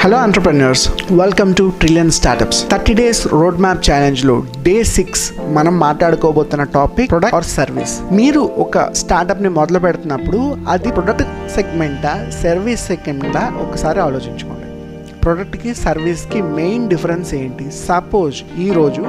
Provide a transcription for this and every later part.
Hello entrepreneurs welcome to trillion startups thirty days roadmap ఛాలెంజ్లో day six మనం మాట్లాడుకోబోతున్న topic product or service మీరు ఒక స్టార్టప్ని మొదలు పెడుతున్నప్పుడు అది ప్రొడక్ట్ సెగ్మెంటా సర్వీస్ సెగ్మెంటా ఒకసారి ఆలోచించుకోండి. ప్రొడక్ట్కి సర్వీస్కి మెయిన్ డిఫరెన్స్ ఏంటి? సపోజ్ ఈరోజు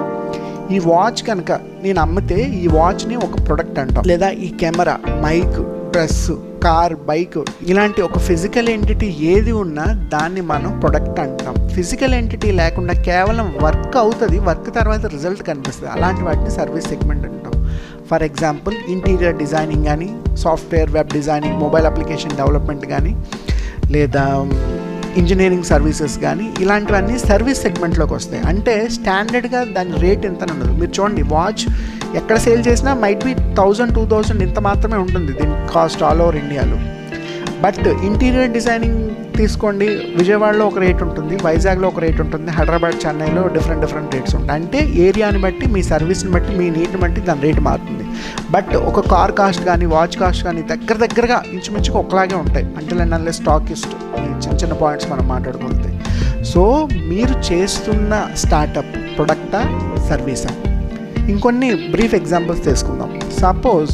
ఈ వాచ్ కనుక నేను అమ్మితే ఈ వాచ్ని ఒక ప్రొడక్ట్ అంటాం. లేదా ఈ camera mike dress car bike ఇలాంటి ఒక ఫిజికల్ ఎంటిటీ ఏది ఉన్నా దాన్ని మనం ప్రొడక్ట్ అంటాం. ఫిజికల్ ఎంటిటీ లేకుండా కేవలం వర్క్ అవుతుంది వర్క్ తర్వాత రిజల్ట్ కనిపిస్తుంది. అలాంటి వాటిని సర్వీస్ సెగ్మెంట్ అంటాం. ఫర్ ఎగ్జాంపుల్ ఇంటీరియర్ డిజైనింగ్ కానీ software web designing mobile application development కానీ లేదా ఇంజనీరింగ్ సర్వీసెస్ కానీ ఇలాంటివన్నీ సర్వీస్ సెగ్మెంట్లోకి వస్తాయి. అంటే స్టాండర్డ్గా దాని రేట్ ఎంత ఉండదు మీరు చూడండి వాచ్ ఎక్కడ సేల్ చేసినా might be thousand two thousand ఇంత మాత్రమే ఉంటుంది దీని కాస్ట్ ఆల్ ఓవర్ ఇండియాలో. బట్ ఇంటీరియర్ డిజైనింగ్ తీసుకోండి. విజయవాడలో ఒక రేట్ ఉంటుంది వైజాగ్లో ఒక రేట్ ఉంటుంది హైదరాబాద్ చెన్నైలో డిఫరెంట్ డిఫరెంట్ రేట్స్ ఉంటాయి. అంటే ఏరియాని బట్టి మీ సర్వీస్ని బట్టి మీ నీటిని బట్టి దాని రేట్ మారుతుంది. బట్ ఒక కార్ కాస్ట్ కానీ వాచ్ కాస్ట్ కానీ దగ్గర దగ్గరగా ఇంచుమించుగా ఒకలాగే ఉంటాయి. అంటే అన్నలే స్టాకిస్ట్ చిన్న చిన్న పాయింట్స్ మనం మాట్లాడుకుంటే. సో మీరు చేస్తున్న స్టార్టప్ ప్రొడక్టా సర్వీసా ఇంకొన్ని బ్రీఫ్ ఎగ్జాంపుల్స్ తీసుకుందాం. సపోజ్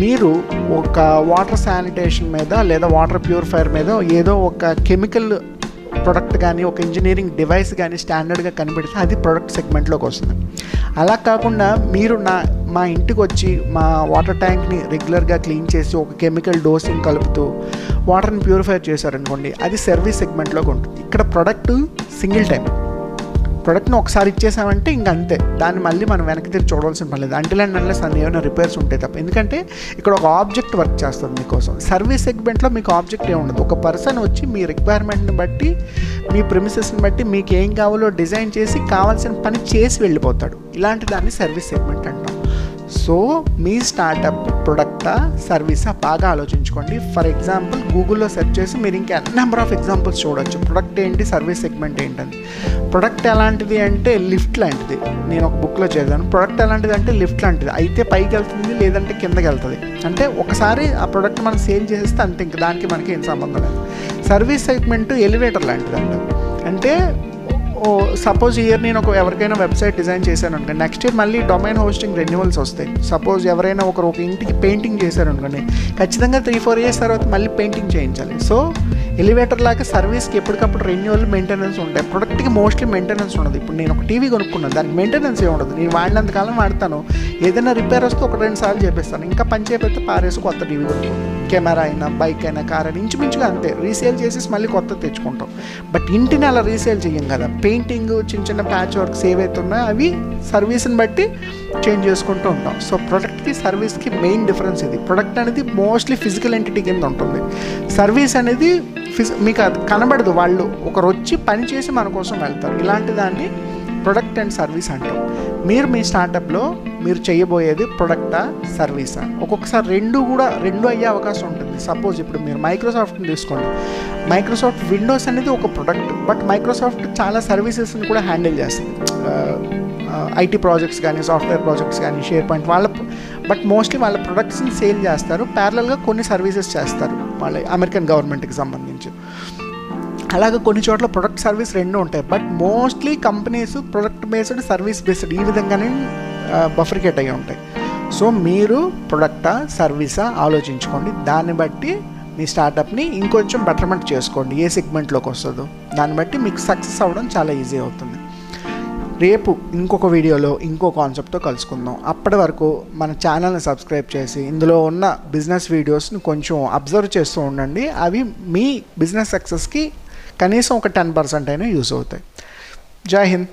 మీరు ఒక వాటర్ శానిటేషన్ మీద లేదా వాటర్ ప్యూరిఫైయర్ మీద ఏదో ఒక కెమికల్ ప్రొడక్ట్ కానీ ఒక ఇంజనీరింగ్ డివైస్ కానీ స్టాండర్డ్గా కనిపెడితే అది ప్రొడక్ట్ సెగ్మెంట్లోకి వస్తుంది. అలా కాకుండా మీరు నా మా ఇంటికి వచ్చి మా వాటర్ ట్యాంక్ని రెగ్యులర్గా క్లీన్ చేసి ఒక కెమికల్ డోసింగ్ కలుపుతూ వాటర్ని ప్యూరిఫై చేశారనుకోండి అది సర్వీస్ సెగ్మెంట్లోకి ఉంటుంది. ఇక్కడ ప్రొడక్ట్ సింగిల్ టైం ప్రొడక్ట్ని ఒకసారి ఇచ్చేసామంటే ఇంక అంతే. దాన్ని మళ్ళీ మనం వెనక్కి తిరిగి చూడవలసిన పని లేదు. అంటిల్ అండ్ అన్లెస్ అన్ని ఏమైనా రిపేర్స్ ఉంటాయి తప్ప. ఎందుకంటే ఇక్కడ ఒక ఆబ్జెక్ట్ వర్క్ చేస్తుంది మీకోసం. సర్వీస్ సెగ్మెంట్లో మీకు ఆబ్జెక్ట్ ఏమి ఉండదు. ఒక పర్సన్ వచ్చి మీ రిక్వైర్మెంట్ని బట్టి మీ ప్రిమిసెస్ని బట్టి మీకు ఏం కావాలో డిజైన్ చేసి కావాల్సిన పని చేసి వెళ్ళిపోతాడు. ఇలాంటి దాన్ని సర్వీస్ సెగ్మెంట్ అంటాం. సో మీ స్టార్టప్ ప్రొడక్టా సర్వీసా బాగా ఆలోచించుకోండి. ఫర్ ఎగ్జాంపుల్ గూగుల్లో సెర్చ్ చేసి మీరు ఇంకా నెంబర్ ఆఫ్ ఎగ్జాంపుల్స్ చూడొచ్చు. ప్రొడక్ట్ ఏంటి సర్వీస్ సెగ్మెంట్ ఏంటని ప్రొడక్ట్ ఎలాంటిది అంటే లిఫ్ట్ లాంటిది. నేను ఒక బుక్లో చదివాను ప్రొడక్ట్ ఎలాంటిది అంటే లిఫ్ట్ లాంటిది. అయితే పైకి వెళ్తుంది లేదంటే కిందకి వెళ్తుంది. అంటే ఒకసారి ఆ ప్రొడక్ట్ మనం సేల్ చేస్తే అంతే ఇంకా దానికి మనకి ఏం సంబంధం లేదు. సర్వీస్ సెగ్మెంట్ ఎలివేటర్ లాంటిది అంటే ఓ సపోజ్ ఇయర్ నేను ఒక ఎవరికైనా వెబ్సైట్ డిజైన్ చేశాను అనుకోండి నెక్స్ట్ ఇయర్ మళ్ళీ డొమైన్ హోస్టింగ్ రెన్యువల్స్ వస్తాయి. సపోజ్ ఎవరైనా ఒకరు ఒక ఇంటికి పెయింటింగ్ చేశారు అనుకోండి ఖచ్చితంగా త్రీ ఫోర్ ఇయర్స్ తర్వాత మళ్ళీ పెయింటింగ్ చేయించాలి. సో ఎలివేటర్ లాగా సర్వీస్కి ఎప్పటికప్పుడు రెన్యువల్ మెయింటెనెన్స్ ఉంటాయి. ప్రొడక్ట్కి మోస్ట్లీ మెయింటెనెన్స్ ఉండదు. ఇప్పుడు నేను ఒక టీవీ కొనుక్కున్నాను. దానికి మెయింటెనెన్స్ ఏ ఉండదు. నేను వాడినంత కాలం వాడతాను. ఏదైనా రిపేర్ వస్తే ఒక రెండు సార్లు చేపిస్తాను. ఇంకా పని చేయబడితే పారేసి కొత్త టీవీ కొనుక్కుంటాను. కెమెరా అయినా బైక్ అయినా కార్ అయినా ఇంచుమించుగా అంతే. రీసేల్ చేసేసి మళ్ళీ కొత్త తెచ్చుకుంటాం. బట్ ఇంటిని అలా రీసేల్ చేయం కదా. పెయింటింగ్ చిన్న చిన్న ప్యాచ్ వర్క్స్ ఏవైతే ఉన్నాయో అవి సర్వీస్ని బట్టి చేంజ్ చేసుకుంటూ ఉంటాం. సో ప్రొడక్ట్కి సర్వీస్కి మెయిన్ డిఫరెన్స్ ఇది. ప్రొడక్ట్ అనేది మోస్ట్లీ ఫిజికల్ ఎంటిటీ కింద ఉంటుంది. సర్వీస్ అనేది ఫిజ్ మీకు అది కనబడదు వాళ్ళు. ఒకరు వచ్చి పని చేసి మన కోసం వెళ్తారు. ఇలాంటి దాన్ని ప్రొడక్ట్ అండ్ సర్వీస్ అంటాం. మీరు మీ స్టార్టప్లో మీరు చేయబోయేది ప్రొడక్టా సర్వీసా ఒక్కొక్కసారి రెండు కూడా రెండు అయ్యే అవకాశం ఉంటుంది. సపోజ్ ఇప్పుడు మీరు మైక్రోసాఫ్ట్ని తీసుకోండి. మైక్రోసాఫ్ట్ విండోస్ అనేది ఒక ప్రొడక్ట్ బట్ మైక్రోసాఫ్ట్ చాలా సర్వీసెస్ని కూడా హ్యాండిల్ చేస్తుంది. ఐటీ ప్రాజెక్ట్స్ కానీ సాఫ్ట్వేర్ ప్రాజెక్ట్స్ కానీ షేర్ పాయింట్ వాళ్ళ బట్ మోస్ట్లీ వాళ్ళ ప్రొడక్ట్స్ని సేల్ చేస్తారు. ప్యారలల్గా కొన్ని సర్వీసెస్ చేస్తారు. వాళ్ళ అమెరికన్ గవర్నమెంట్కి సంబంధించి. అలాగే కొన్ని చోట్ల ప్రొడక్ట్ సర్వీస్ రెండు ఉంటాయి. But mostly companies product based service based ఈ విధంగానే బఫర్కేట్ అయ్యి ఉంటాయి. సో మీరు ప్రొడక్టా సర్వీసా ఆలోచించుకోండి. దాన్ని బట్టి మీ స్టార్టప్ని ఇంకొంచెం బెటర్మెంట్ చేసుకోండి. ఏ సెగ్మెంట్లోకి వస్తుందో. దాన్ని బట్టి మీకు సక్సెస్ అవ్వడం చాలా ఈజీ అవుతుంది. రేపు ఇంకొక వీడియోలో ఇంకో కాన్సెప్ట్తో కలుసుకుందాం. అప్పటి వరకు మన ఛానల్ని సబ్స్క్రైబ్ చేసి ఇందులో ఉన్న బిజినెస్ వీడియోస్ని కొంచెం అబ్జర్వ్ చేస్తూ ఉండండి. అవి మీ బిజినెస్ సక్సెస్కి కనీసం ఒక టెన్ పర్సెంట్ అయినా యూస్ అవుతాయి. జై హింద్.